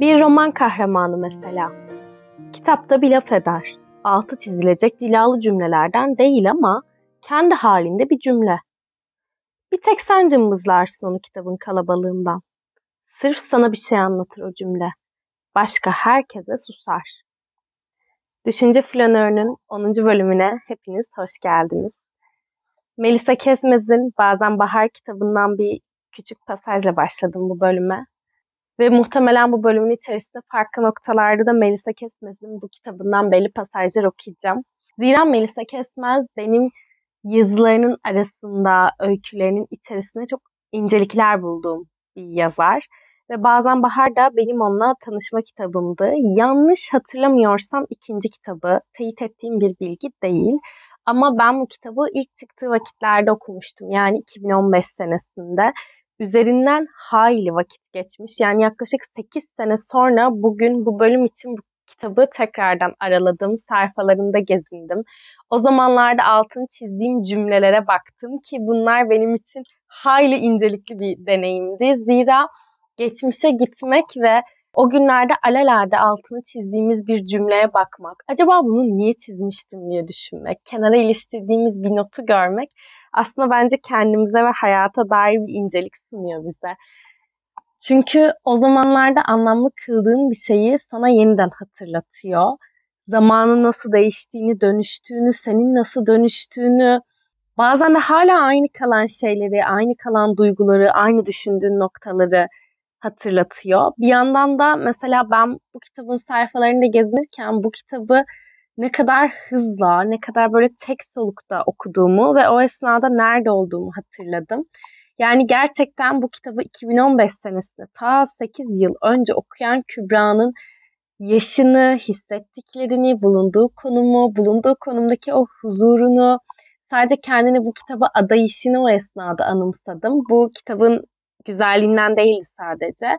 Bir roman kahramanı mesela. Kitapta bir laf eder. Altı çizilecek cilalı cümlelerden değil ama kendi halinde bir cümle. Bir tek sen cımbızlarsın onu kitabın kalabalığından. Sırf sana bir şey anlatır o cümle. Başka herkese susar. Düşünce Flanörü'nün 10. bölümüne hepiniz hoş geldiniz. Melisa Kesmez'in Bazen Bahar kitabından bir küçük pasajla başladım bu bölüme. Ve muhtemelen bu bölümün içerisinde farklı noktalarda da Melisa Kesmez'in bu kitabından belli pasajlar okuyacağım. Zira Melisa Kesmez benim yazılarının arasında, öykülerinin içerisinde çok incelikler bulduğum bir yazar. Ve bazen Bahar da benim onunla tanışma kitabımdı. Yanlış hatırlamıyorsam ikinci kitabı, teyit ettiğim bir bilgi değil. Ama ben bu kitabı ilk çıktığı vakitlerde okumuştum. Yani 2015 senesinde. Üzerinden hayli vakit geçmiş. Yani yaklaşık 8 sene sonra bugün bu bölüm için bu kitabı tekrardan araladım. Sayfalarında gezindim. O zamanlarda altını çizdiğim cümlelere baktım ki bunlar benim için hayli incelikli bir deneyimdi. Zira geçmişe gitmek ve o günlerde alelade altını çizdiğimiz bir cümleye bakmak, acaba bunu niye çizmiştim diye düşünmek, kenara iliştirdiğimiz bir notu görmek aslında bence kendimize ve hayata dair bir incelik sunuyor bize. Çünkü o zamanlarda anlamlı kıldığın bir şeyi sana yeniden hatırlatıyor. Zamanın nasıl değiştiğini, dönüştüğünü, senin nasıl dönüştüğünü, bazen de hala aynı kalan şeyleri, aynı kalan duyguları, aynı düşündüğün noktaları hatırlatıyor. Bir yandan da mesela ben bu kitabın sayfalarında gezinirken bu kitabı ne kadar hızla, ne kadar böyle tek solukta okuduğumu ve o esnada nerede olduğumu hatırladım. Yani gerçekten bu kitabı 2015 senesinde ta 8 yıl önce okuyan Kübra'nın yaşını, hissettiklerini, bulunduğu konumu, bulunduğu konumdaki o huzurunu, sadece kendini bu kitaba adayışını o esnada anımsadım. Bu kitabın güzelliğinden değildi sadece.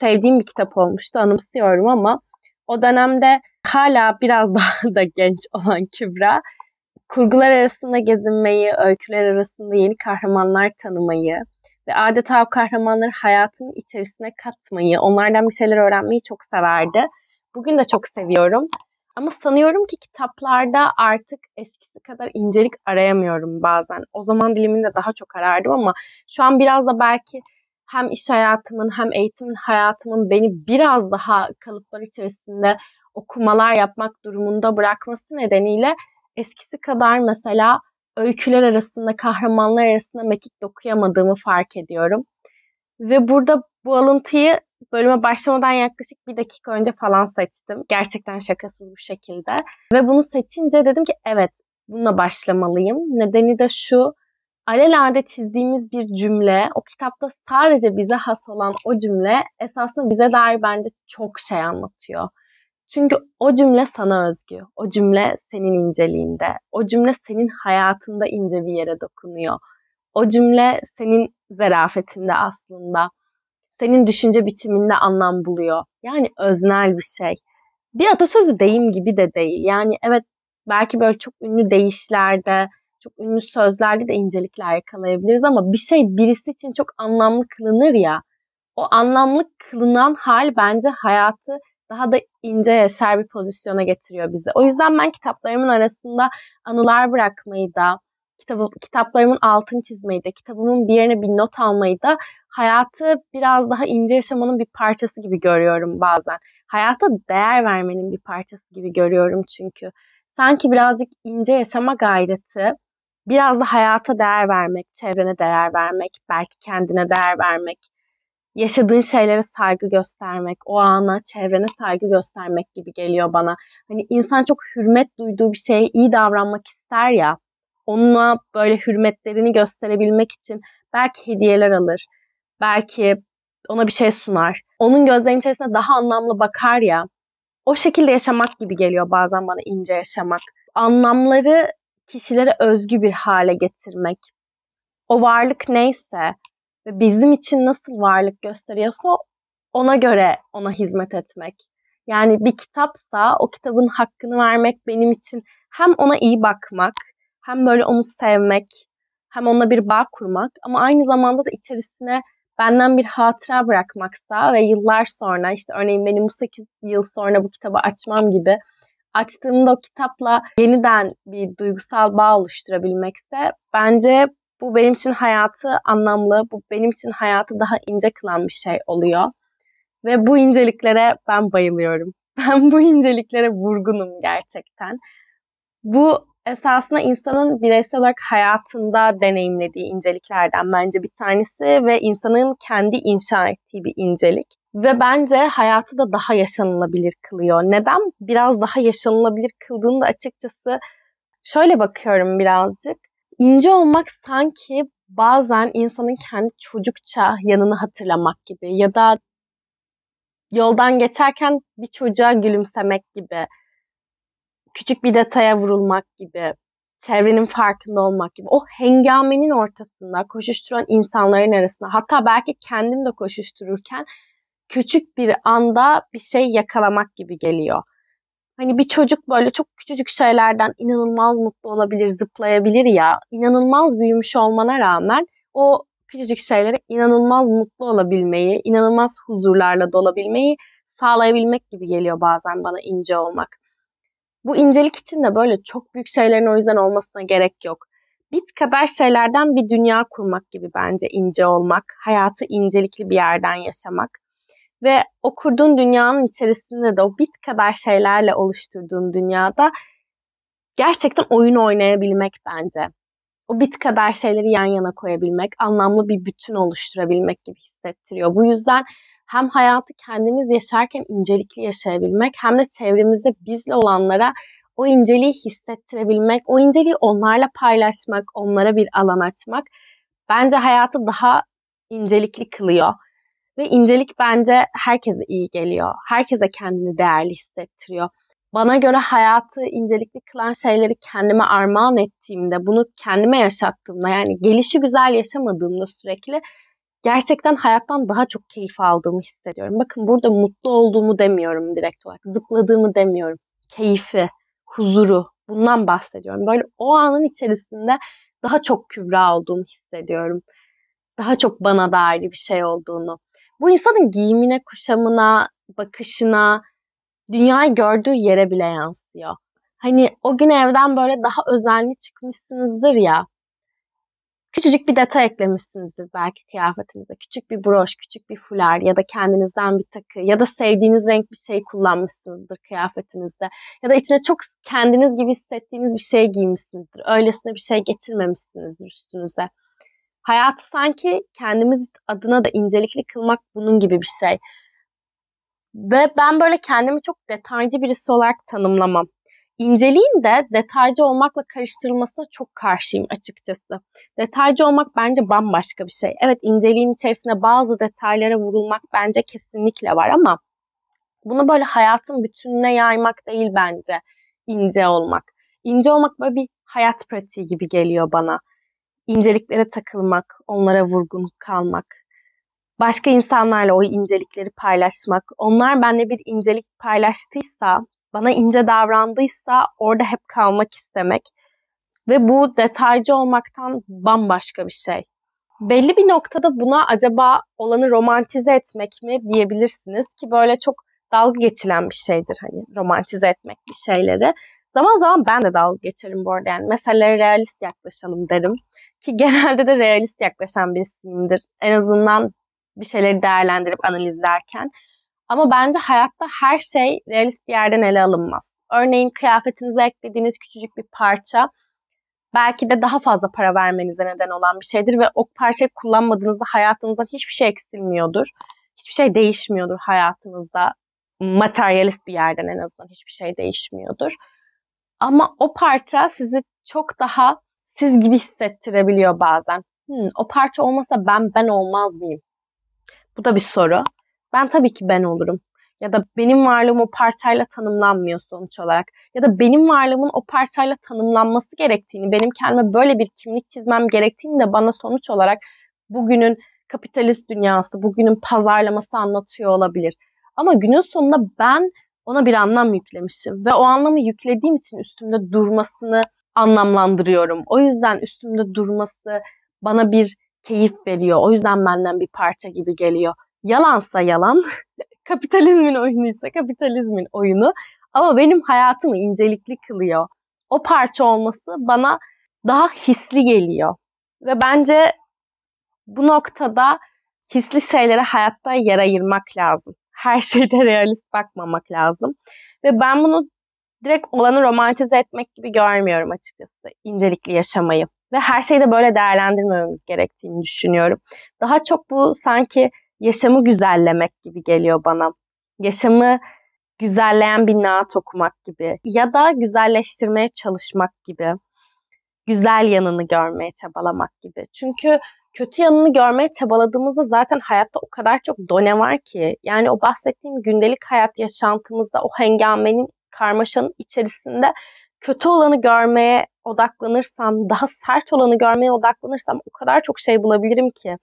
Sevdiğim bir kitap olmuştu, anımsıyorum ama o dönemde hala biraz daha da genç olan Kübra kurgular arasında gezinmeyi, öyküler arasında yeni kahramanlar tanımayı ve adeta o kahramanları hayatın içerisine katmayı, onlardan bir şeyler öğrenmeyi çok severdi. Bugün de çok seviyorum. Ama sanıyorum ki kitaplarda artık eskisi kadar incelik arayamıyorum bazen. O zaman diliminde daha çok arardım ama şu an biraz da belki hem iş hayatımın hem eğitimin hayatımın beni biraz daha kalıplar içerisinde okumalar yapmak durumunda bırakması nedeniyle eskisi kadar mesela öyküler arasında, kahramanlar arasında mekik dokuyamadığımı fark ediyorum. Ve burada bu alıntıyı bölüme başlamadan yaklaşık bir dakika önce falan seçtim. Gerçekten şakasız bir şekilde. Ve bunu seçince dedim ki evet bununla başlamalıyım. Nedeni de şu alelade çizdiğimiz bir cümle, o kitapta sadece bize has olan o cümle esasında bize dair bence çok şey anlatıyor. Çünkü o cümle sana özgü. O cümle senin inceliğinde. O cümle senin hayatında ince bir yere dokunuyor. O cümle senin zerafetinde aslında. Senin düşünce biçiminde anlam buluyor. Yani öznel bir şey. Bir atasözü deyim gibi de değil. Yani evet belki böyle çok ünlü deyişlerde, çok ünlü sözlerde de incelikler yakalayabiliriz ama bir şey birisi için çok anlamlı kılınır ya. O anlamlı kılınan hal bence hayatı daha da ince yaşar bir pozisyona getiriyor bizi. O yüzden ben kitaplarımın arasında anılar bırakmayı da, kitabı, kitaplarımın altını çizmeyi de, kitabımın bir yerine bir not almayı da hayatı biraz daha ince yaşamanın bir parçası gibi görüyorum bazen. Hayata değer vermenin bir parçası gibi görüyorum çünkü. Sanki birazcık ince yaşama gayreti, biraz da hayata değer vermek, çevrene değer vermek, belki kendine değer vermek, yaşadığın şeylere saygı göstermek, o ana, çevrene saygı göstermek gibi geliyor bana. Hani insan çok hürmet duyduğu bir şeye iyi davranmak ister ya. Onunla böyle hürmetlerini gösterebilmek için belki hediyeler alır. Belki ona bir şey sunar. Onun gözlerinin içerisine daha anlamlı bakar ya. O şekilde yaşamak gibi geliyor bazen bana ince yaşamak. Anlamları kişilere özgü bir hale getirmek. O varlık neyse, ve bizim için nasıl varlık gösteriyorsa ona göre ona hizmet etmek. Yani bir kitapsa o kitabın hakkını vermek benim için hem ona iyi bakmak, hem böyle onu sevmek, hem onunla bir bağ kurmak ama aynı zamanda da içerisine benden bir hatıra bırakmaksa ve yıllar sonra işte örneğin benim bu 8 yıl sonra bu kitabı açmam gibi açtığımda o kitapla yeniden bir duygusal bağ oluşturabilmekse bence bu benim için hayatı anlamlı, bu benim için hayatı daha ince kılan bir şey oluyor. Ve bu inceliklere ben bayılıyorum. Ben bu inceliklere vurgunum gerçekten. Bu esasında insanın bireysel olarak hayatında deneyimlediği inceliklerden bence bir tanesi ve insanın kendi inşa ettiği bir incelik. Ve bence hayatı da daha yaşanılabilir kılıyor. Neden? Biraz daha yaşanılabilir kıldığında açıkçası şöyle bakıyorum birazcık. İnce olmak sanki bazen insanın kendi çocukça yanını hatırlamak gibi ya da yoldan geçerken bir çocuğa gülümsemek gibi, küçük bir detaya vurulmak gibi, çevrenin farkında olmak gibi. O hengamenin ortasında koşuşturan insanların arasında hatta belki kendim de koşuştururken küçük bir anda bir şey yakalamak gibi geliyor. Hani bir çocuk böyle çok küçücük şeylerden inanılmaz mutlu olabilir, zıplayabilir ya. İnanılmaz büyümüş olmana rağmen o küçücük şeylere inanılmaz mutlu olabilmeyi, inanılmaz huzurlarla dolabilmeyi sağlayabilmek gibi geliyor bazen bana ince olmak. Bu incelik için de böyle çok büyük şeylerin o yüzden olmasına gerek yok. Bit kadar şeylerden bir dünya kurmak gibi bence ince olmak, hayatı incelikli bir yerden yaşamak. Ve o dünyanın içerisinde de o bit kadar şeylerle oluşturduğun dünyada gerçekten oyun oynayabilmek bence o bit kadar şeyleri yan yana koyabilmek, anlamlı bir bütün oluşturabilmek gibi hissettiriyor. Bu yüzden hem hayatı kendimiz yaşarken incelikli yaşayabilmek hem de çevremizde bizle olanlara o inceliği hissettirebilmek, o inceliği onlarla paylaşmak, onlara bir alan açmak bence hayatı daha incelikli kılıyor. Ve incelik bence herkese iyi geliyor. Herkese kendini değerli hissettiriyor bana göre hayatı incelikli kılan şeyleri kendime armağan ettiğimde, bunu kendime yaşattığımda yani gelişi güzel yaşamadığımda sürekli gerçekten hayattan daha çok keyif aldığımı hissediyorum. Bakın burada mutlu olduğumu demiyorum direkt olarak, zıpladığımı demiyorum. Keyfi, huzuru bundan bahsediyorum. Böyle o anın içerisinde daha çok kübra olduğumu hissediyorum. Daha çok bana dair bir şey olduğunu. Bu insanın giyimine, kuşamına, bakışına, dünyayı gördüğü yere bile yansıyor. Hani o gün evden böyle daha özenli çıkmışsınızdır ya. Küçücük bir detay eklemişsinizdir belki kıyafetinize. Küçük bir broş, küçük bir fular ya da kendinizden bir takı ya da sevdiğiniz renk bir şey kullanmışsınızdır kıyafetinizde. Ya da içine çok kendiniz gibi hissettiğiniz bir şey giymişsinizdir. Öylesine bir şey getirmemişsinizdir üstünüze. Hayatı sanki kendimiz adına da incelikli kılmak bunun gibi bir şey. Ve ben böyle kendimi çok detaycı birisi olarak tanımlamam. İnceliğin de detaycı olmakla karıştırılmasına çok karşıyım açıkçası. Detaycı olmak bence bambaşka bir şey. Evet inceliğin içerisinde bazı detaylara vurulmak bence kesinlikle var ama bunu böyle hayatın bütününe yaymak değil bence ince olmak. İnce olmak böyle bir hayat pratiği gibi geliyor bana. İnceliklere takılmak, onlara vurgun kalmak, başka insanlarla o incelikleri paylaşmak, onlar benimle bir incelik paylaştıysa, bana ince davrandıysa orada hep kalmak istemek ve bu detaycı olmaktan bambaşka bir şey. Belli bir noktada buna acaba olanı romantize etmek mi diyebilirsiniz ki böyle çok dalga geçilen bir şeydir hani romantize etmek bir şeyleri. Zaman zaman ben de dalga geçerim bu arada yani meselelere realist yaklaşalım derim. Ki genelde de realist yaklaşan birisiyimdir. En azından bir şeyleri değerlendirip analizlerken. Ama bence hayatta her şey realist bir yerden ele alınmaz. Örneğin kıyafetinize eklediğiniz küçücük bir parça belki de daha fazla para vermenize neden olan bir şeydir ve o parçayı kullanmadığınızda hayatınızdan hiçbir şey eksilmiyordur. Hiçbir şey değişmiyordur hayatınızda. Materyalist bir yerden en azından hiçbir şey değişmiyordur. Ama o parça sizi çok daha siz gibi hissettirebiliyor bazen. Hmm, o parça olmasa ben ben olmaz mıyım? Bu da bir soru. Ben tabii ki ben olurum. Ya da benim varlığım o parçayla tanımlanmıyor sonuç olarak. Ya da benim varlığımın o parçayla tanımlanması gerektiğini, benim kendime böyle bir kimlik çizmem gerektiğini de bana sonuç olarak bugünün kapitalist dünyası, bugünün pazarlaması anlatıyor olabilir. Ama günün sonunda ben ona bir anlam yüklemişim ve o anlamı yüklediğim için üstümde durmasını anlamlandırıyorum. O yüzden üstümde durması bana bir keyif veriyor. O yüzden benden bir parça gibi geliyor. Yalansa yalan, kapitalizmin oyunu ise kapitalizmin oyunu. Ama benim hayatımı incelikli kılıyor. O parça olması bana daha hisli geliyor. Ve bence bu noktada hisli şeylere hayatta yer ayırmak lazım. Her şeyde realist bakmamak lazım. Ve ben bunu direkt olanı romantize etmek gibi görmüyorum açıkçası. incelikli yaşamayı. Ve her şeyi de böyle değerlendirmememiz gerektiğini düşünüyorum. Daha çok bu sanki yaşamı güzellemek gibi geliyor bana. Yaşamı güzelleyen bir naat okumak gibi ya da güzelleştirmeye çalışmak gibi. Güzel yanını görmeye çabalamak gibi. Çünkü kötü yanını görmeye çabaladığımızda zaten hayatta o kadar çok done var ki. Yani o bahsettiğim gündelik hayat yaşantımızda o hengamenin, karmaşanın içerisinde kötü olanı görmeye odaklanırsam, daha sert olanı görmeye odaklanırsam o kadar çok şey bulabilirim ki.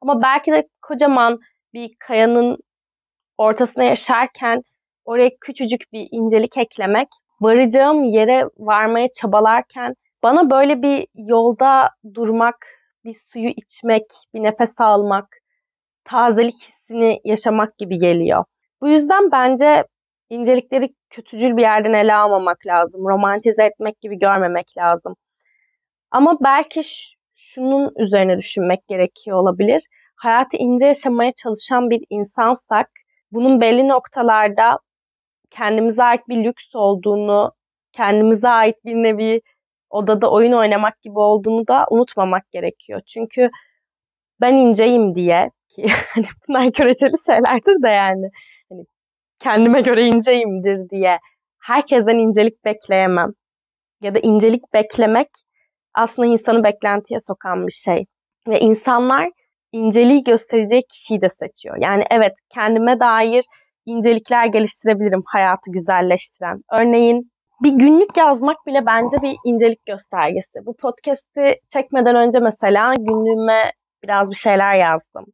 Ama belki de kocaman bir kayanın ortasına yaşarken oraya küçücük bir incelik eklemek, varacağım yere varmaya çabalarken bana böyle bir yolda durmak, bir suyu içmek, bir nefes almak, tazelik hissini yaşamak gibi geliyor. Bu yüzden bence incelikleri kötücül bir yerden ele almamak lazım. Romantize etmek gibi görmemek lazım. Ama belki şunun üzerine düşünmek gerekiyor olabilir. Hayatı ince yaşamaya çalışan bir insansak bunun belli noktalarda kendimize ait bir lüks olduğunu, kendimize ait bir nevi odada oyun oynamak gibi olduğunu da unutmamak gerekiyor. Çünkü ben inceyim diye ki hani bunlar göreceli şeylerdir de yani kendime göre inceyimdir diye herkesten incelik bekleyemem. Ya da incelik beklemek aslında insanı beklentiye sokan bir şey. Ve insanlar inceliği göstereceği kişiyi de seçiyor. Yani evet kendime dair incelikler geliştirebilirim hayatı güzelleştiren. Örneğin bir günlük yazmak bile bence bir incelik göstergesi. Bu podcast'i çekmeden önce mesela günlüğüme biraz bir şeyler yazdım.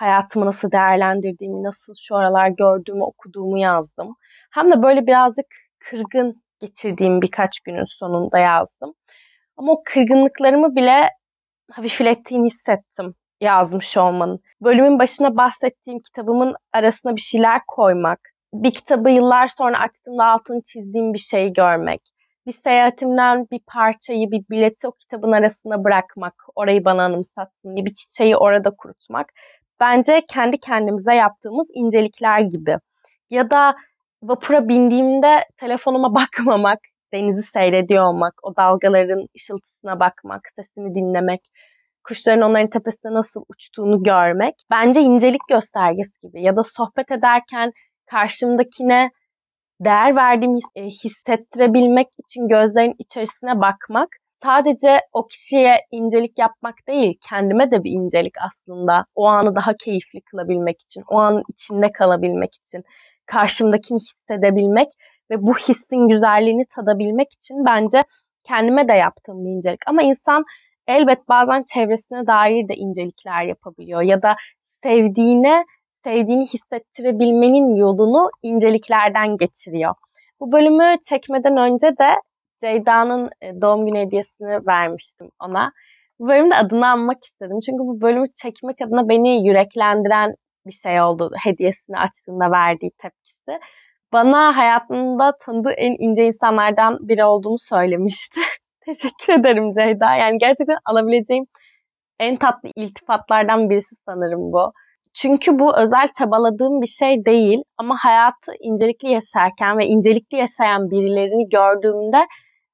Hayatımı nasıl değerlendirdiğimi, nasıl şu aralar gördüğümü, okuduğumu yazdım. Hem de böyle birazcık kırgın geçirdiğim birkaç günün sonunda yazdım. Ama o kırgınlıklarımı bile hafiflettiğini hissettim yazmış olmanın. Bölümün başına bahsettiğim kitabımın arasına bir şeyler koymak, bir kitabı yıllar sonra açtığımda altını çizdiğim bir şeyi görmek, bir seyahatimden bir parçayı, bir bileti o kitabın arasına bırakmak, orayı bana anımsatsın diye bir çiçeği orada kurutmak. Bence kendi kendimize yaptığımız incelikler gibi. Ya da vapura bindiğimde telefonuma bakmamak, denizi seyrediyor olmak, o dalgaların ışıltısına bakmak, sesini dinlemek, kuşların onların tepesinde nasıl uçtuğunu görmek bence incelik göstergesi gibi. Ya da sohbet ederken karşımdakine değer verdiğimi e, hissettirebilmek için gözlerin içerisine bakmak sadece o kişiye incelik yapmak değil, kendime de bir incelik aslında. O anı daha keyifli kılabilmek için, o anın içinde kalabilmek için, karşımdakini hissedebilmek ve bu hissin güzelliğini tadabilmek için bence kendime de yaptığım bir incelik. Ama insan elbet bazen çevresine dair de incelikler yapabiliyor ya da sevdiğine sevdiğini hissettirebilmenin yolunu inceliklerden geçiriyor. Bu bölümü çekmeden önce de Ceyda'nın e, doğum günü hediyesini vermiştim ona. Bu bölümde adını anmak istedim. Çünkü bu bölümü çekmek adına beni yüreklendiren bir şey oldu. Hediyesini açtığında verdiği tepkisi. Bana hayatında tanıdığı en ince insanlardan biri olduğunu söylemişti. Teşekkür ederim Ceyda. Yani gerçekten alabileceğim en tatlı iltifatlardan birisi sanırım bu. Çünkü bu özel çabaladığım bir şey değil ama hayatı incelikli yaşarken ve incelikli yaşayan birilerini gördüğümde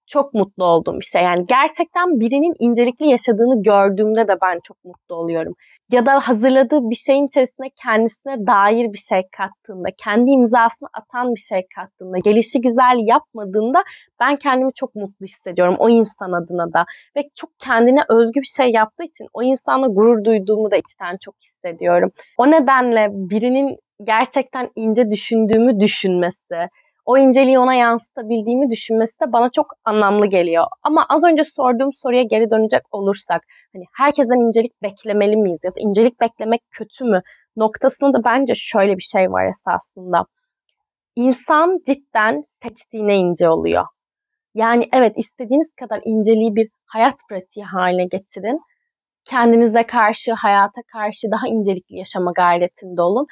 çok mutlu olduğum bir şey. Yani gerçekten birinin incelikli yaşadığını gördüğümde de ben çok mutlu oluyorum. Ya da hazırladığı bir şeyin içerisine kendisine dair bir şey kattığında, kendi imzasını atan bir şey kattığında, gelişi güzel yapmadığında ben kendimi çok mutlu hissediyorum o insan adına da. Ve çok kendine özgü bir şey yaptığı için o insanla gurur duyduğumu da içten çok hissediyorum. O nedenle birinin gerçekten ince düşündüğümü düşünmesi, o inceliği ona yansıtabildiğimi düşünmesi de bana çok anlamlı geliyor. Ama az önce sorduğum soruya geri dönecek olursak hani herkesten incelik beklemeli miyiz ya da incelik beklemek kötü mü noktasında da bence şöyle bir şey var esasında. İnsan cidden seçtiğine ince oluyor. Yani evet istediğiniz kadar inceliği bir hayat pratiği haline getirin. kendinize karşı, hayata karşı daha incelikli yaşama gayretinde olun.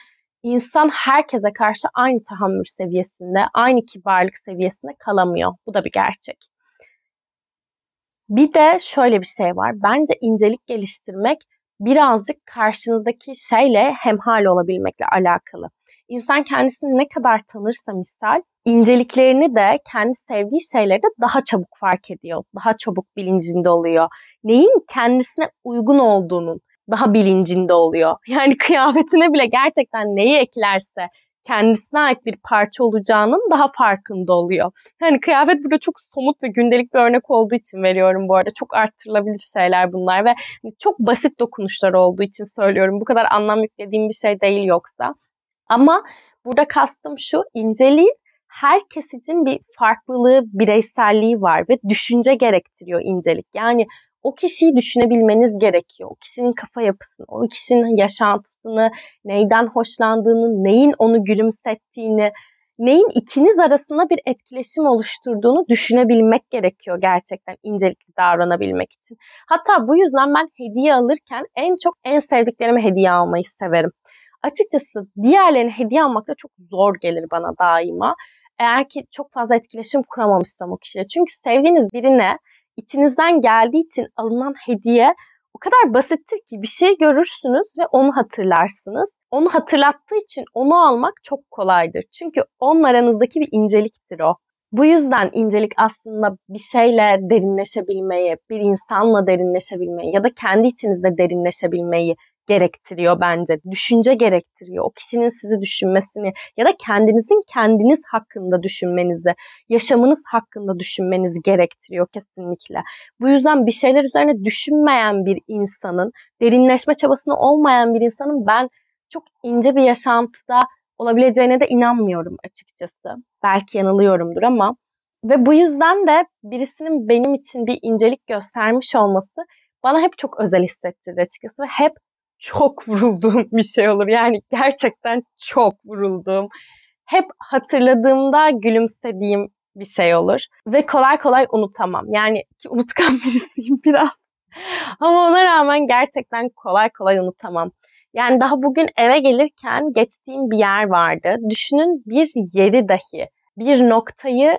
İnsan herkese karşı aynı tahammül seviyesinde, aynı kibarlık seviyesinde kalamıyor. Bu da bir gerçek. Bir de şöyle bir şey var. Bence incelik geliştirmek birazcık karşınızdaki şeyle hemhal olabilmekle alakalı. İnsan kendisini ne kadar tanırsa misal, inceliklerini de kendi sevdiği şeyleri de daha çabuk fark ediyor. Daha çabuk bilincinde oluyor. Neyin kendisine uygun olduğunun daha bilincinde oluyor. Yani kıyafetine bile gerçekten neyi eklerse kendisine ait bir parça olacağının daha farkında oluyor. Yani kıyafet burada çok somut ve gündelik bir örnek olduğu için veriyorum bu arada. Çok arttırılabilir şeyler bunlar ve çok basit dokunuşlar olduğu için söylüyorum. Bu kadar anlam yüklediğim bir şey değil yoksa. Ama burada kastım şu inceliği herkes için bir farklılığı, bireyselliği var ve düşünce gerektiriyor incelik. Yani o kişiyi düşünebilmeniz gerekiyor. O kişinin kafa yapısını, o kişinin yaşantısını, neyden hoşlandığını, neyin onu gülümsettiğini, neyin ikiniz arasında bir etkileşim oluşturduğunu düşünebilmek gerekiyor gerçekten incelikli davranabilmek için. Hatta bu yüzden ben hediye alırken en çok en sevdiklerime hediye almayı severim. Açıkçası diğerlerine hediye almak da çok zor gelir bana daima. Eğer ki çok fazla etkileşim kuramamışsam o kişiyle. Çünkü sevdiğiniz birine içinizden geldiği için alınan hediye o kadar basittir ki bir şey görürsünüz ve onu hatırlarsınız. Onu hatırlattığı için onu almak çok kolaydır. Çünkü onun aranızdaki bir inceliktir o. Bu yüzden incelik aslında bir şeyle derinleşebilmeyi, bir insanla derinleşebilmeyi ya da kendi içinizde derinleşebilmeyi gerektiriyor bence. Düşünce gerektiriyor. O kişinin sizi düşünmesini ya da kendinizin kendiniz hakkında düşünmenizi, yaşamınız hakkında düşünmenizi gerektiriyor kesinlikle. Bu yüzden bir şeyler üzerine düşünmeyen bir insanın, derinleşme çabasını olmayan bir insanın ben çok ince bir yaşantıda olabileceğine de inanmıyorum açıkçası. Belki yanılıyorumdur ama ve bu yüzden de birisinin benim için bir incelik göstermiş olması bana hep çok özel hissettirdi açıkçası. Hep çok vurulduğum bir şey olur. Yani gerçekten çok vurulduğum. Hep hatırladığımda gülümsediğim bir şey olur. Ve kolay kolay unutamam. Yani ki unutkan birisiyim biraz. Ama ona rağmen gerçekten kolay kolay unutamam. Yani daha bugün eve gelirken geçtiğim bir yer vardı. Düşünün bir yeri dahi, bir noktayı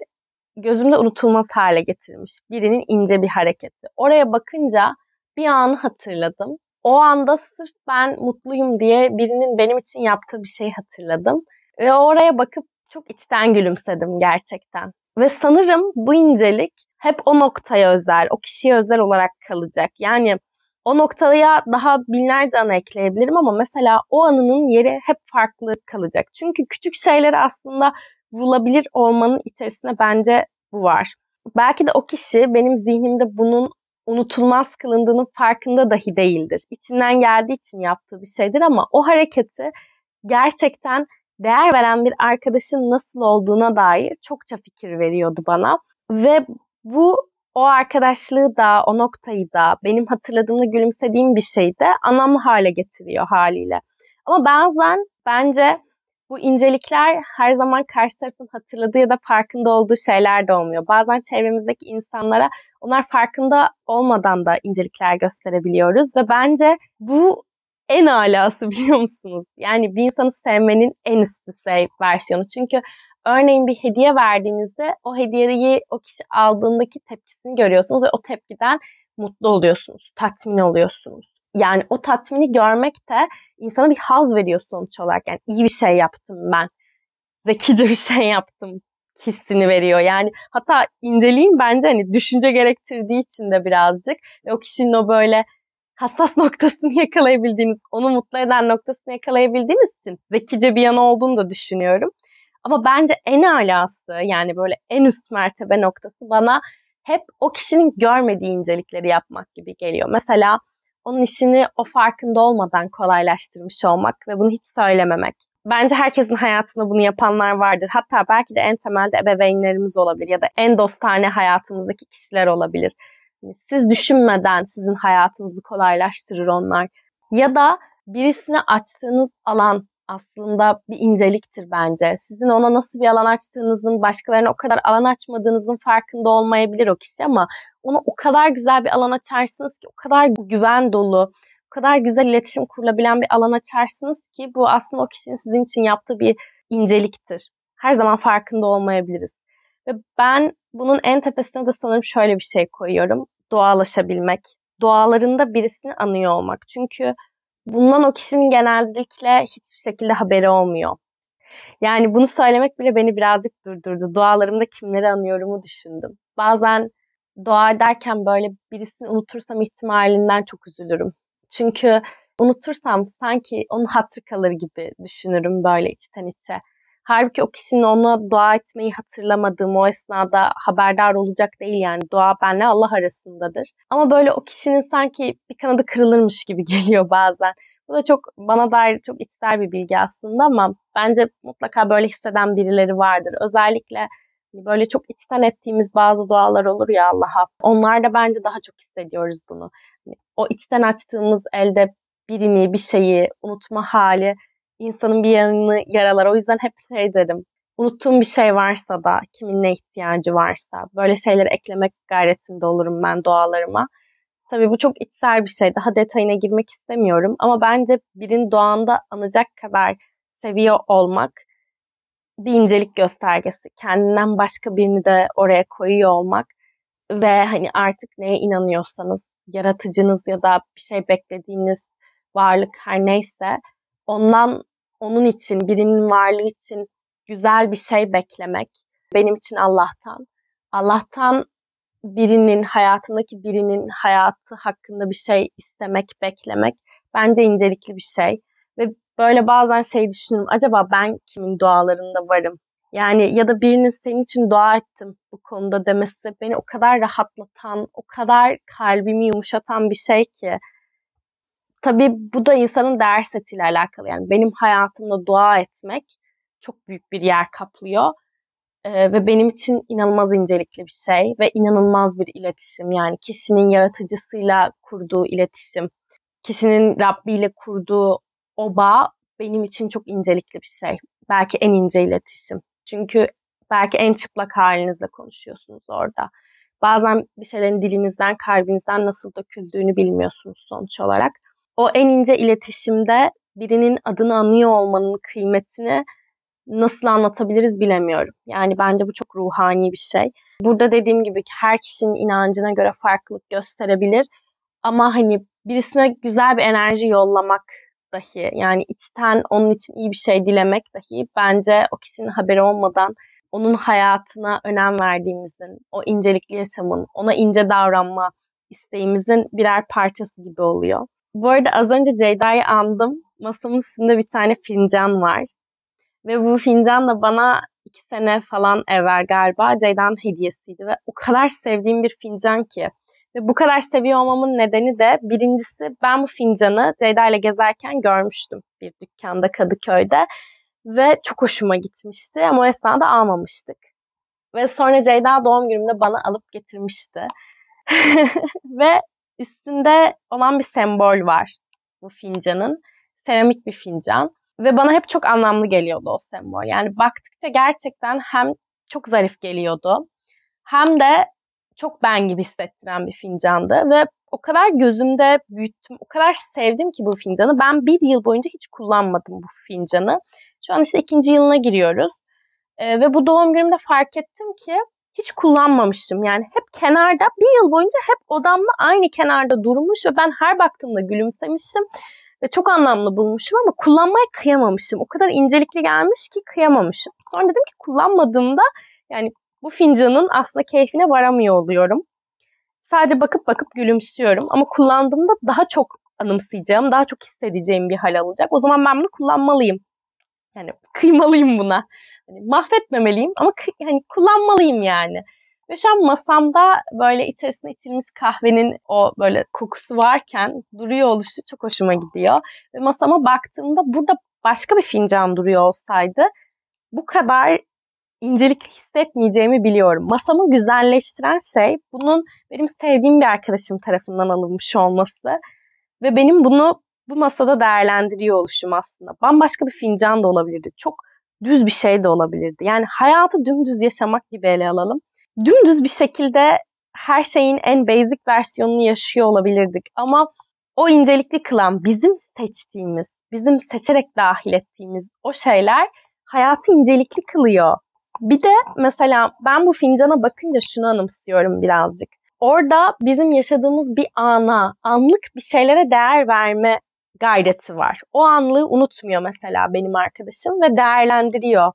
gözümde unutulmaz hale getirmiş. Birinin ince bir hareketi. Oraya bakınca bir anı hatırladım o anda sırf ben mutluyum diye birinin benim için yaptığı bir şey hatırladım. Ve oraya bakıp çok içten gülümsedim gerçekten. Ve sanırım bu incelik hep o noktaya özel, o kişiye özel olarak kalacak. Yani o noktaya daha binlerce anı ekleyebilirim ama mesela o anının yeri hep farklı kalacak. Çünkü küçük şeyleri aslında vurulabilir olmanın içerisinde bence bu var. Belki de o kişi benim zihnimde bunun unutulmaz kılındığının farkında dahi değildir. İçinden geldiği için yaptığı bir şeydir ama o hareketi gerçekten değer veren bir arkadaşın nasıl olduğuna dair çokça fikir veriyordu bana. Ve bu o arkadaşlığı da, o noktayı da, benim hatırladığımda gülümsediğim bir şeyi de anlamlı hale getiriyor haliyle. Ama bazen bence bu incelikler her zaman karşı tarafın hatırladığı ya da farkında olduğu şeyler de olmuyor. Bazen çevremizdeki insanlara onlar farkında olmadan da incelikler gösterebiliyoruz ve bence bu en alası biliyor musunuz? Yani bir insanı sevmenin en üst düzey versiyonu. Çünkü örneğin bir hediye verdiğinizde o hediyeyi o kişi aldığındaki tepkisini görüyorsunuz ve o tepkiden mutlu oluyorsunuz, tatmin oluyorsunuz yani o tatmini görmek de insana bir haz veriyor sonuç olarak. Yani iyi bir şey yaptım ben. Zekice bir şey yaptım hissini veriyor. Yani hatta inceliğin bence hani düşünce gerektirdiği için de birazcık o kişinin o böyle hassas noktasını yakalayabildiğiniz, onu mutlu eden noktasını yakalayabildiğiniz için zekice bir yanı olduğunu da düşünüyorum. Ama bence en alası yani böyle en üst mertebe noktası bana hep o kişinin görmediği incelikleri yapmak gibi geliyor. Mesela onun işini o farkında olmadan kolaylaştırmış olmak ve bunu hiç söylememek. Bence herkesin hayatında bunu yapanlar vardır. Hatta belki de en temelde ebeveynlerimiz olabilir ya da en dostane hayatımızdaki kişiler olabilir. Hani siz düşünmeden sizin hayatınızı kolaylaştırır onlar. Ya da birisine açtığınız alan aslında bir inceliktir bence. Sizin ona nasıl bir alan açtığınızın, başkalarına o kadar alan açmadığınızın farkında olmayabilir o kişi ama ona o kadar güzel bir alan açarsınız ki, o kadar güven dolu, o kadar güzel iletişim kurulabilen bir alan açarsınız ki bu aslında o kişinin sizin için yaptığı bir inceliktir. Her zaman farkında olmayabiliriz. Ve ben bunun en tepesine de sanırım şöyle bir şey koyuyorum. Doğalaşabilmek. Doğalarında birisini anıyor olmak. Çünkü bundan o kişinin genellikle hiçbir şekilde haberi olmuyor. Yani bunu söylemek bile beni birazcık durdurdu. Dualarımda kimleri anıyorumu düşündüm. Bazen dua derken böyle birisini unutursam ihtimalinden çok üzülürüm. Çünkü unutursam sanki onun hatırı kalır gibi düşünürüm böyle içten içe. Halbuki o kişinin ona dua etmeyi hatırlamadığım o esnada haberdar olacak değil yani. Dua benle Allah arasındadır. Ama böyle o kişinin sanki bir kanadı kırılırmış gibi geliyor bazen. Bu da çok bana dair çok içsel bir bilgi aslında ama bence mutlaka böyle hisseden birileri vardır. Özellikle böyle çok içten ettiğimiz bazı dualar olur ya Allah'a. Onlarda bence daha çok hissediyoruz bunu. Hani o içten açtığımız elde birini, bir şeyi unutma hali insanın bir yanını yaralar. O yüzden hep şey derim. Unuttuğum bir şey varsa da, kimin ne ihtiyacı varsa böyle şeyleri eklemek gayretinde olurum ben dualarıma. Tabii bu çok içsel bir şey. Daha detayına girmek istemiyorum. Ama bence birin doğanda anacak kadar seviyor olmak bir incelik göstergesi. Kendinden başka birini de oraya koyuyor olmak ve hani artık neye inanıyorsanız, yaratıcınız ya da bir şey beklediğiniz varlık her neyse ondan onun için, birinin varlığı için güzel bir şey beklemek benim için Allah'tan. Allah'tan birinin, hayatımdaki birinin hayatı hakkında bir şey istemek, beklemek bence incelikli bir şey. Böyle bazen şey düşünürüm, acaba ben kimin dualarında varım? Yani ya da birinin senin için dua ettim bu konuda demesi beni o kadar rahatlatan, o kadar kalbimi yumuşatan bir şey ki Tabii bu da insanın değer setiyle alakalı. Yani benim hayatımda dua etmek çok büyük bir yer kaplıyor. Ee, ve benim için inanılmaz incelikli bir şey ve inanılmaz bir iletişim. Yani kişinin yaratıcısıyla kurduğu iletişim, kişinin Rabbi ile kurduğu o bağ benim için çok incelikli bir şey. Belki en ince iletişim. Çünkü belki en çıplak halinizle konuşuyorsunuz orada. Bazen bir şeylerin dilinizden, kalbinizden nasıl döküldüğünü bilmiyorsunuz sonuç olarak o en ince iletişimde birinin adını anıyor olmanın kıymetini nasıl anlatabiliriz bilemiyorum. Yani bence bu çok ruhani bir şey. Burada dediğim gibi her kişinin inancına göre farklılık gösterebilir. Ama hani birisine güzel bir enerji yollamak dahi yani içten onun için iyi bir şey dilemek dahi bence o kişinin haberi olmadan onun hayatına önem verdiğimizin, o incelikli yaşamın, ona ince davranma isteğimizin birer parçası gibi oluyor. Bu arada az önce Ceyda'yı andım. Masamın üstünde bir tane fincan var. Ve bu fincan da bana iki sene falan evvel galiba Ceyda'nın hediyesiydi. Ve o kadar sevdiğim bir fincan ki. Ve bu kadar seviyor olmamın nedeni de birincisi ben bu fincanı Ceyda ile gezerken görmüştüm bir dükkanda Kadıköy'de. Ve çok hoşuma gitmişti ama o esnada almamıştık. Ve sonra Ceyda doğum günümde bana alıp getirmişti. Ve üstünde olan bir sembol var bu fincanın. Seramik bir fincan. Ve bana hep çok anlamlı geliyordu o sembol. Yani baktıkça gerçekten hem çok zarif geliyordu hem de çok ben gibi hissettiren bir fincandı. Ve o kadar gözümde büyüttüm, o kadar sevdim ki bu fincanı. Ben bir yıl boyunca hiç kullanmadım bu fincanı. Şu an işte ikinci yılına giriyoruz. Ee, ve bu doğum günümde fark ettim ki hiç kullanmamıştım. Yani hep kenarda bir yıl boyunca hep odamda aynı kenarda durmuş ve ben her baktığımda gülümsemişim ve çok anlamlı bulmuşum ama kullanmaya kıyamamışım. O kadar incelikli gelmiş ki kıyamamışım. Sonra dedim ki kullanmadığımda yani bu fincanın aslında keyfine varamıyor oluyorum. Sadece bakıp bakıp gülümsüyorum ama kullandığımda daha çok anımsayacağım, daha çok hissedeceğim bir hal alacak. O zaman ben bunu kullanmalıyım. Yani kıymalıyım buna. Hani mahvetmemeliyim ama hani kullanmalıyım yani. Ve şu an masamda böyle içerisine içilmiş kahvenin o böyle kokusu varken duruyor oluşu çok hoşuma gidiyor. Ve masama baktığımda burada başka bir fincan duruyor olsaydı bu kadar incelik hissetmeyeceğimi biliyorum. Masamı güzelleştiren şey bunun benim sevdiğim bir arkadaşım tarafından alınmış olması ve benim bunu bu masada değerlendiriyor oluşum aslında. Bambaşka bir fincan da olabilirdi. Çok düz bir şey de olabilirdi. Yani hayatı dümdüz yaşamak gibi ele alalım. Dümdüz bir şekilde her şeyin en basic versiyonunu yaşıyor olabilirdik. Ama o incelikli kılan bizim seçtiğimiz, bizim seçerek dahil ettiğimiz o şeyler hayatı incelikli kılıyor. Bir de mesela ben bu fincana bakınca şunu anımsıyorum birazcık. Orada bizim yaşadığımız bir ana, anlık bir şeylere değer verme gayreti var. O anlığı unutmuyor mesela benim arkadaşım ve değerlendiriyor.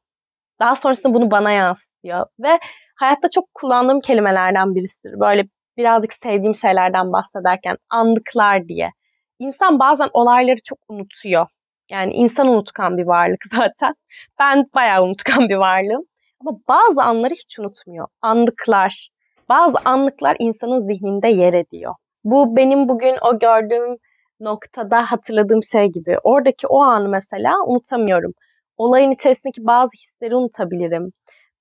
Daha sonrasında bunu bana yansıtıyor ve hayatta çok kullandığım kelimelerden birisidir. Böyle birazcık sevdiğim şeylerden bahsederken anlıklar diye. İnsan bazen olayları çok unutuyor. Yani insan unutkan bir varlık zaten. Ben bayağı unutkan bir varlığım. Ama bazı anları hiç unutmuyor. Anlıklar. Bazı anlıklar insanın zihninde yer ediyor. Bu benim bugün o gördüğüm noktada hatırladığım şey gibi. Oradaki o anı mesela unutamıyorum. Olayın içerisindeki bazı hisleri unutabilirim.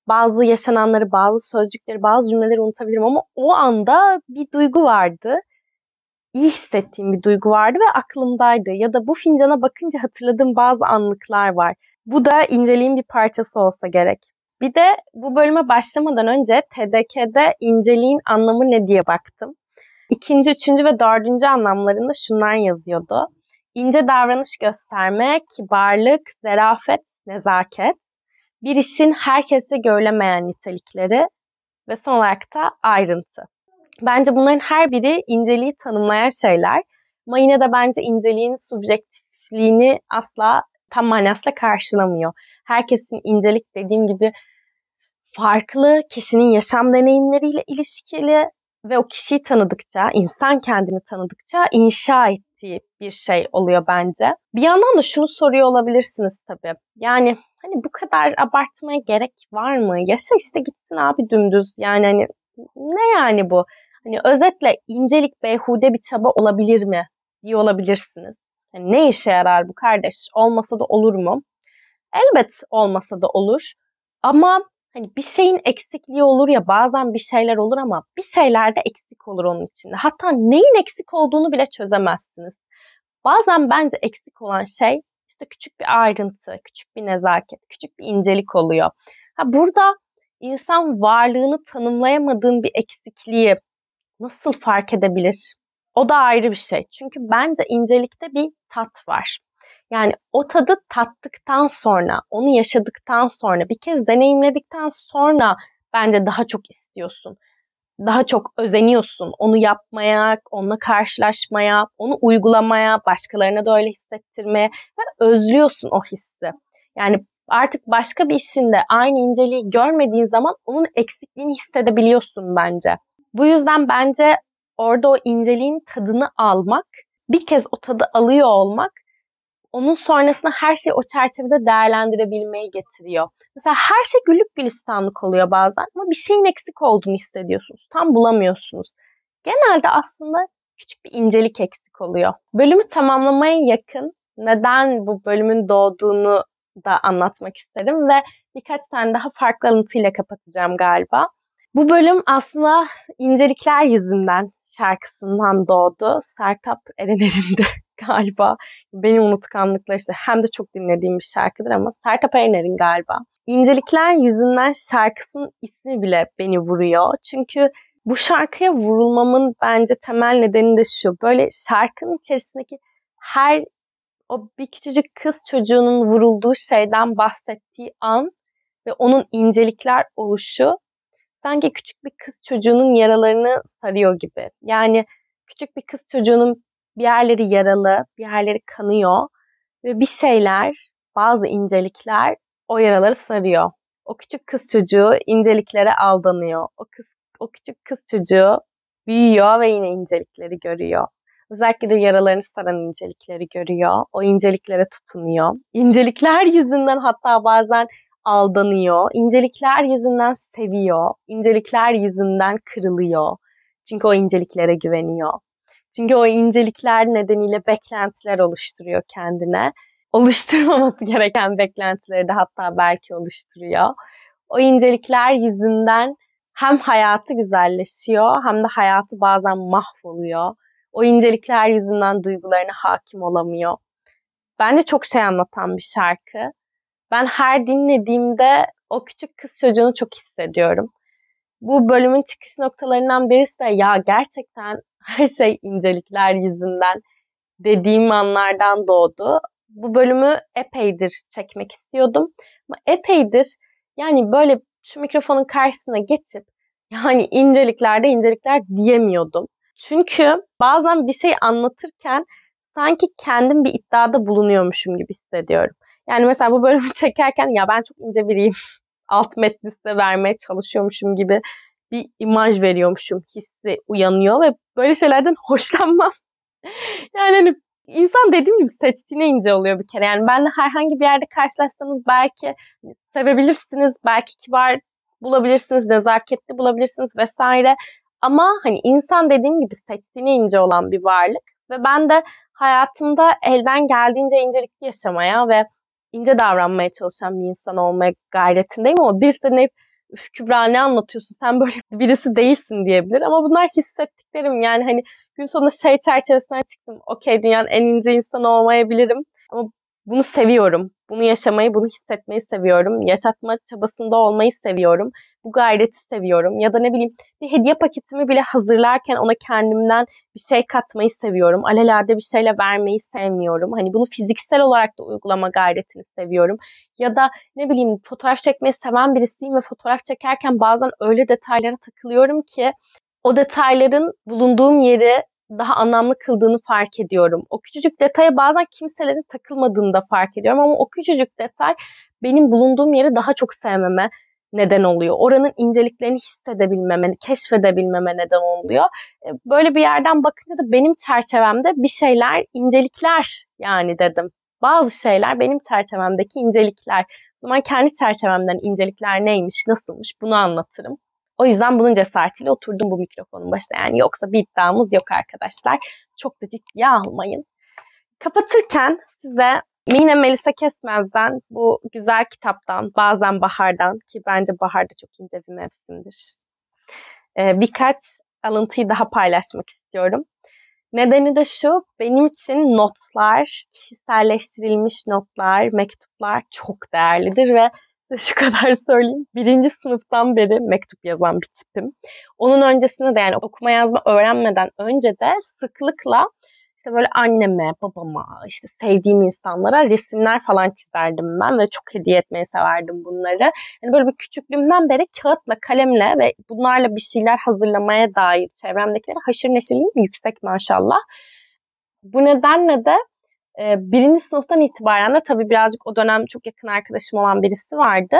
Bazı yaşananları, bazı sözcükleri, bazı cümleleri unutabilirim ama o anda bir duygu vardı. İyi hissettiğim bir duygu vardı ve aklımdaydı. Ya da bu fincana bakınca hatırladığım bazı anlıklar var. Bu da inceliğin bir parçası olsa gerek. Bir de bu bölüme başlamadan önce TDK'de inceliğin anlamı ne diye baktım. İkinci, üçüncü ve dördüncü anlamlarında şunlar yazıyordu. İnce davranış gösterme, kibarlık, zerafet, nezaket, bir işin herkese görülemeyen nitelikleri ve son olarak da ayrıntı. Bence bunların her biri inceliği tanımlayan şeyler. Ama yine de bence inceliğin subjektifliğini asla tam manasıyla karşılamıyor. Herkesin incelik dediğim gibi farklı kişinin yaşam deneyimleriyle ilişkili ve o kişiyi tanıdıkça, insan kendini tanıdıkça inşa ettiği bir şey oluyor bence. Bir yandan da şunu soruyor olabilirsiniz tabii. Yani hani bu kadar abartmaya gerek var mı? Yaşa işte gitsin abi dümdüz. Yani hani ne yani bu? Hani özetle incelik beyhude bir çaba olabilir mi? diye olabilirsiniz. Yani ne işe yarar bu kardeş? Olmasa da olur mu? Elbet olmasa da olur. Ama Hani bir şeyin eksikliği olur ya bazen bir şeyler olur ama bir şeyler de eksik olur onun içinde. Hatta neyin eksik olduğunu bile çözemezsiniz. Bazen bence eksik olan şey işte küçük bir ayrıntı, küçük bir nezaket, küçük bir incelik oluyor. Ha burada insan varlığını tanımlayamadığın bir eksikliği nasıl fark edebilir? O da ayrı bir şey. Çünkü bence incelikte bir tat var. Yani o tadı tattıktan sonra, onu yaşadıktan sonra, bir kez deneyimledikten sonra bence daha çok istiyorsun. Daha çok özeniyorsun onu yapmaya, onunla karşılaşmaya, onu uygulamaya, başkalarına da öyle hissettirmeye ve özlüyorsun o hissi. Yani artık başka bir işinde aynı inceliği görmediğin zaman onun eksikliğini hissedebiliyorsun bence. Bu yüzden bence orada o inceliğin tadını almak, bir kez o tadı alıyor olmak onun sonrasında her şeyi o çerçevede değerlendirebilmeyi getiriyor. Mesela her şey güllük gülistanlık oluyor bazen ama bir şeyin eksik olduğunu hissediyorsunuz. Tam bulamıyorsunuz. Genelde aslında küçük bir incelik eksik oluyor. Bölümü tamamlamaya yakın neden bu bölümün doğduğunu da anlatmak isterim ve birkaç tane daha farklı alıntıyla kapatacağım galiba. Bu bölüm aslında incelikler yüzünden şarkısından doğdu. Sertap Erener'in galiba benim unutkanlıkla işte hem de çok dinlediğim bir şarkıdır ama Sertap Erener'in galiba. İncelikler yüzünden şarkısının ismi bile beni vuruyor. Çünkü bu şarkıya vurulmamın bence temel nedeni de şu. Böyle şarkının içerisindeki her o bir küçücük kız çocuğunun vurulduğu şeyden bahsettiği an ve onun incelikler oluşu sanki küçük bir kız çocuğunun yaralarını sarıyor gibi. Yani küçük bir kız çocuğunun bir yerleri yaralı, bir yerleri kanıyor ve bir şeyler, bazı incelikler o yaraları sarıyor. O küçük kız çocuğu inceliklere aldanıyor. O kız o küçük kız çocuğu büyüyor ve yine incelikleri görüyor. Özellikle de yaralarını saran incelikleri görüyor. O inceliklere tutunuyor. İncelikler yüzünden hatta bazen aldanıyor. İncelikler yüzünden seviyor. İncelikler yüzünden kırılıyor. Çünkü o inceliklere güveniyor. Çünkü o incelikler nedeniyle beklentiler oluşturuyor kendine. Oluşturmaması gereken beklentileri de hatta belki oluşturuyor. O incelikler yüzünden hem hayatı güzelleşiyor hem de hayatı bazen mahvoluyor. O incelikler yüzünden duygularına hakim olamıyor. Bence çok şey anlatan bir şarkı. Ben her dinlediğimde o küçük kız çocuğunu çok hissediyorum. Bu bölümün çıkış noktalarından birisi de ya gerçekten her şey incelikler yüzünden dediğim anlardan doğdu. Bu bölümü epeydir çekmek istiyordum. Ama epeydir yani böyle şu mikrofonun karşısına geçip yani inceliklerde incelikler diyemiyordum. Çünkü bazen bir şey anlatırken sanki kendim bir iddiada bulunuyormuşum gibi hissediyorum. Yani mesela bu bölümü çekerken ya ben çok ince biriyim. Alt metni size vermeye çalışıyormuşum gibi bir imaj veriyormuşum hissi uyanıyor ve böyle şeylerden hoşlanmam. yani hani insan dediğim gibi seçtiğine ince oluyor bir kere. Yani benle herhangi bir yerde karşılaşsanız belki sevebilirsiniz, belki kibar bulabilirsiniz, nezaketli bulabilirsiniz vesaire. Ama hani insan dediğim gibi seçtiğine ince olan bir varlık ve ben de hayatımda elden geldiğince incelikli yaşamaya ve ince davranmaya çalışan bir insan olmaya gayretindeyim ama birisi de hep Üf Kübra ne anlatıyorsun? Sen böyle birisi değilsin. diyebilir. Ama bunlar hissettiklerim. Yani hani gün sonunda şey çerçevesine çıktım. Okey dünyanın en ince insanı olmayabilirim. Ama bunu seviyorum. Bunu yaşamayı, bunu hissetmeyi seviyorum. Yaşatma çabasında olmayı seviyorum. Bu gayreti seviyorum. Ya da ne bileyim bir hediye paketimi bile hazırlarken ona kendimden bir şey katmayı seviyorum. Alelade bir şeyle vermeyi sevmiyorum. Hani bunu fiziksel olarak da uygulama gayretini seviyorum. Ya da ne bileyim fotoğraf çekmeyi seven birisiyim ve fotoğraf çekerken bazen öyle detaylara takılıyorum ki o detayların bulunduğum yeri daha anlamlı kıldığını fark ediyorum. O küçücük detaya bazen kimselerin takılmadığını da fark ediyorum ama o küçücük detay benim bulunduğum yeri daha çok sevmeme neden oluyor. Oranın inceliklerini hissedebilmeme, keşfedebilmeme neden oluyor. E, böyle bir yerden bakınca da benim çerçevemde bir şeyler incelikler yani dedim. Bazı şeyler benim çerçevemdeki incelikler. O zaman kendi çerçevemden incelikler neymiş, nasılmış bunu anlatırım. O yüzden bunun cesaretiyle oturdum bu mikrofonun başına. Yani yoksa bir iddiamız yok arkadaşlar. Çok da ciddiye almayın. Kapatırken size Mine Melisa Kesmez'den bu güzel kitaptan, bazen bahardan ki bence bahar da çok ince bir mevsimdir. Ee, birkaç alıntıyı daha paylaşmak istiyorum. Nedeni de şu, benim için notlar, kişiselleştirilmiş notlar, mektuplar çok değerlidir ve size şu kadar söyleyeyim. Birinci sınıftan beri mektup yazan bir tipim. Onun öncesinde de yani okuma yazma öğrenmeden önce de sıklıkla işte böyle anneme, babama, işte sevdiğim insanlara resimler falan çizerdim ben ve çok hediye etmeyi severdim bunları. Yani böyle bir küçüklüğümden beri kağıtla, kalemle ve bunlarla bir şeyler hazırlamaya dair çevremdekilere haşır neşirliğim yüksek maşallah. Bu nedenle de e, birinci sınıftan itibaren de tabii birazcık o dönem çok yakın arkadaşım olan birisi vardı.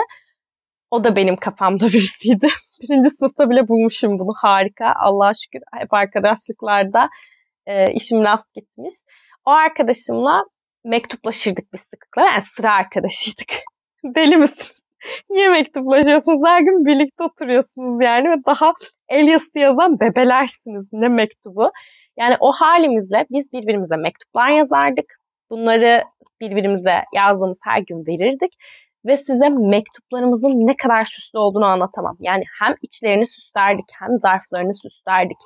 O da benim kafamda birisiydi. birinci sınıfta bile bulmuşum bunu harika. Allah'a şükür hep arkadaşlıklarda e, işim rast gitmiş. O arkadaşımla mektuplaşırdık biz sıklıkla. Yani sıra arkadaşıydık. Deli misiniz? Niye mektuplaşıyorsunuz? Her gün birlikte oturuyorsunuz yani ve daha el yazısı yazan bebelersiniz. Ne mektubu? Yani o halimizle biz birbirimize mektuplar yazardık. Bunları birbirimize yazdığımız her gün verirdik ve size mektuplarımızın ne kadar süslü olduğunu anlatamam. Yani hem içlerini süslerdik hem zarflarını süslerdik.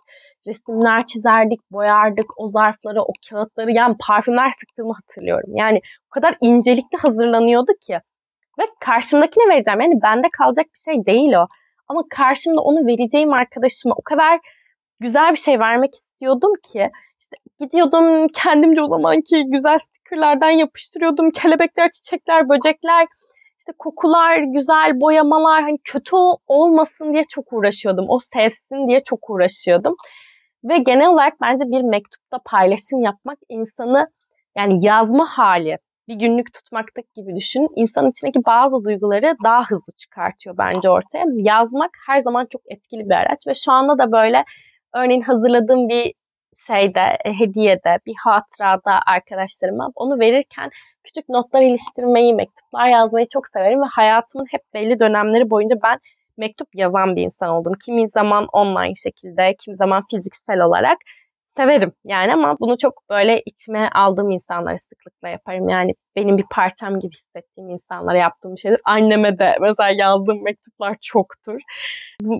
Resimler çizerdik, boyardık o zarfları, o kağıtları. Yani parfümler sıktığımı hatırlıyorum. Yani o kadar incelikli hazırlanıyordu ki. Ve karşımdakine vereceğim. Yani bende kalacak bir şey değil o. Ama karşımda onu vereceğim arkadaşıma o kadar güzel bir şey vermek istiyordum ki işte gidiyordum kendimce o zamanki güzel stickerlardan yapıştırıyordum. Kelebekler, çiçekler, böcekler, işte kokular, güzel boyamalar hani kötü olmasın diye çok uğraşıyordum. O sevsin diye çok uğraşıyordum. Ve genel olarak bence bir mektupta paylaşım yapmak insanı yani yazma hali bir günlük tutmaktaki gibi düşün. İnsanın içindeki bazı duyguları daha hızlı çıkartıyor bence ortaya. Yazmak her zaman çok etkili bir araç ve şu anda da böyle örneğin hazırladığım bir şeyde, e, hediyede, bir hatırada arkadaşlarıma onu verirken küçük notlar iliştirmeyi, mektuplar yazmayı çok severim ve hayatımın hep belli dönemleri boyunca ben mektup yazan bir insan oldum. Kimi zaman online şekilde, kimi zaman fiziksel olarak severim yani ama bunu çok böyle içime aldığım insanlara sıklıkla yaparım. Yani benim bir parçam gibi hissettiğim insanlara yaptığım şeydir. Anneme de mesela yazdığım mektuplar çoktur.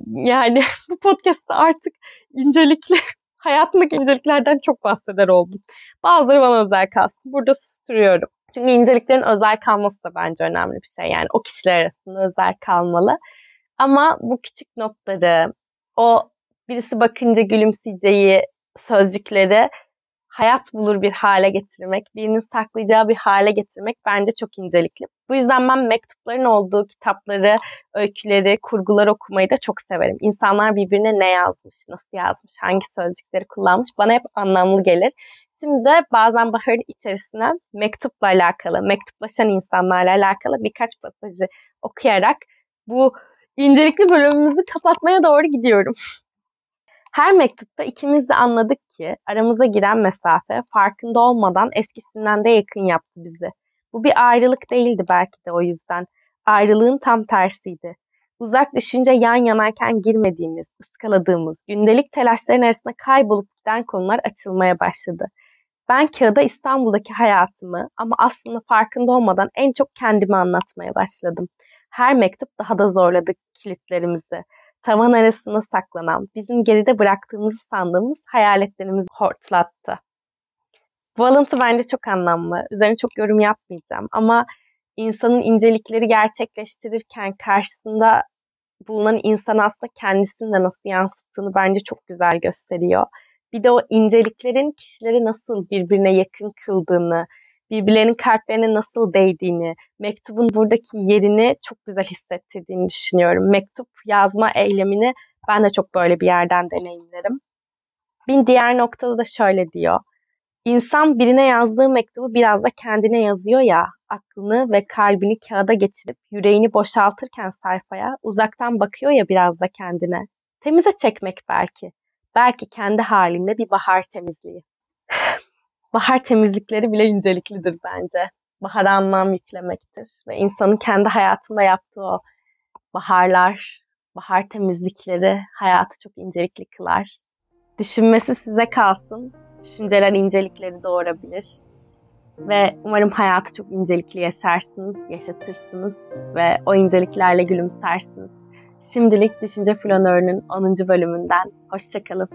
Yani bu podcast'ta artık incelikli hayatımdaki inceliklerden çok bahseder oldum. Bazıları bana özel kalsın. Burada susturuyorum. Çünkü inceliklerin özel kalması da bence önemli bir şey. Yani o kişiler arasında özel kalmalı. Ama bu küçük notları, o birisi bakınca gülümseyeceği sözcükleri hayat bulur bir hale getirmek, birinin saklayacağı bir hale getirmek bence çok incelikli. Bu yüzden ben mektupların olduğu kitapları, öyküleri, kurguları okumayı da çok severim. İnsanlar birbirine ne yazmış, nasıl yazmış, hangi sözcükleri kullanmış bana hep anlamlı gelir. Şimdi de bazen Bahar'ın içerisine mektupla alakalı, mektuplaşan insanlarla alakalı birkaç pasajı okuyarak bu incelikli bölümümüzü kapatmaya doğru gidiyorum. Her mektupta ikimiz de anladık ki aramıza giren mesafe farkında olmadan eskisinden de yakın yaptı bizi. Bu bir ayrılık değildi belki de o yüzden. Ayrılığın tam tersiydi. Uzak düşünce yan yanarken girmediğimiz, ıskaladığımız, gündelik telaşların arasında kaybolup giden konular açılmaya başladı. Ben kağıda İstanbul'daki hayatımı ama aslında farkında olmadan en çok kendimi anlatmaya başladım. Her mektup daha da zorladı kilitlerimizi tavan arasında saklanan, bizim geride bıraktığımızı sandığımız hayaletlerimizi hortlattı. Bu bence çok anlamlı. Üzerine çok yorum yapmayacağım ama insanın incelikleri gerçekleştirirken karşısında bulunan insan aslında kendisini de nasıl yansıttığını bence çok güzel gösteriyor. Bir de o inceliklerin kişileri nasıl birbirine yakın kıldığını, birbirlerinin kalplerine nasıl değdiğini, mektubun buradaki yerini çok güzel hissettirdiğini düşünüyorum. Mektup yazma eylemini ben de çok böyle bir yerden deneyimlerim. Bir diğer noktada da şöyle diyor. İnsan birine yazdığı mektubu biraz da kendine yazıyor ya, aklını ve kalbini kağıda geçirip yüreğini boşaltırken sayfaya uzaktan bakıyor ya biraz da kendine. Temize çekmek belki. Belki kendi halinde bir bahar temizliği bahar temizlikleri bile inceliklidir bence. Bahara anlam yüklemektir ve insanın kendi hayatında yaptığı o baharlar, bahar temizlikleri hayatı çok incelikli kılar. Düşünmesi size kalsın. Düşünceler incelikleri doğurabilir. Ve umarım hayatı çok incelikli yaşarsınız, yaşatırsınız ve o inceliklerle gülümsersiniz. Şimdilik Düşünce Flanörü'nün 10. bölümünden hoşçakalın.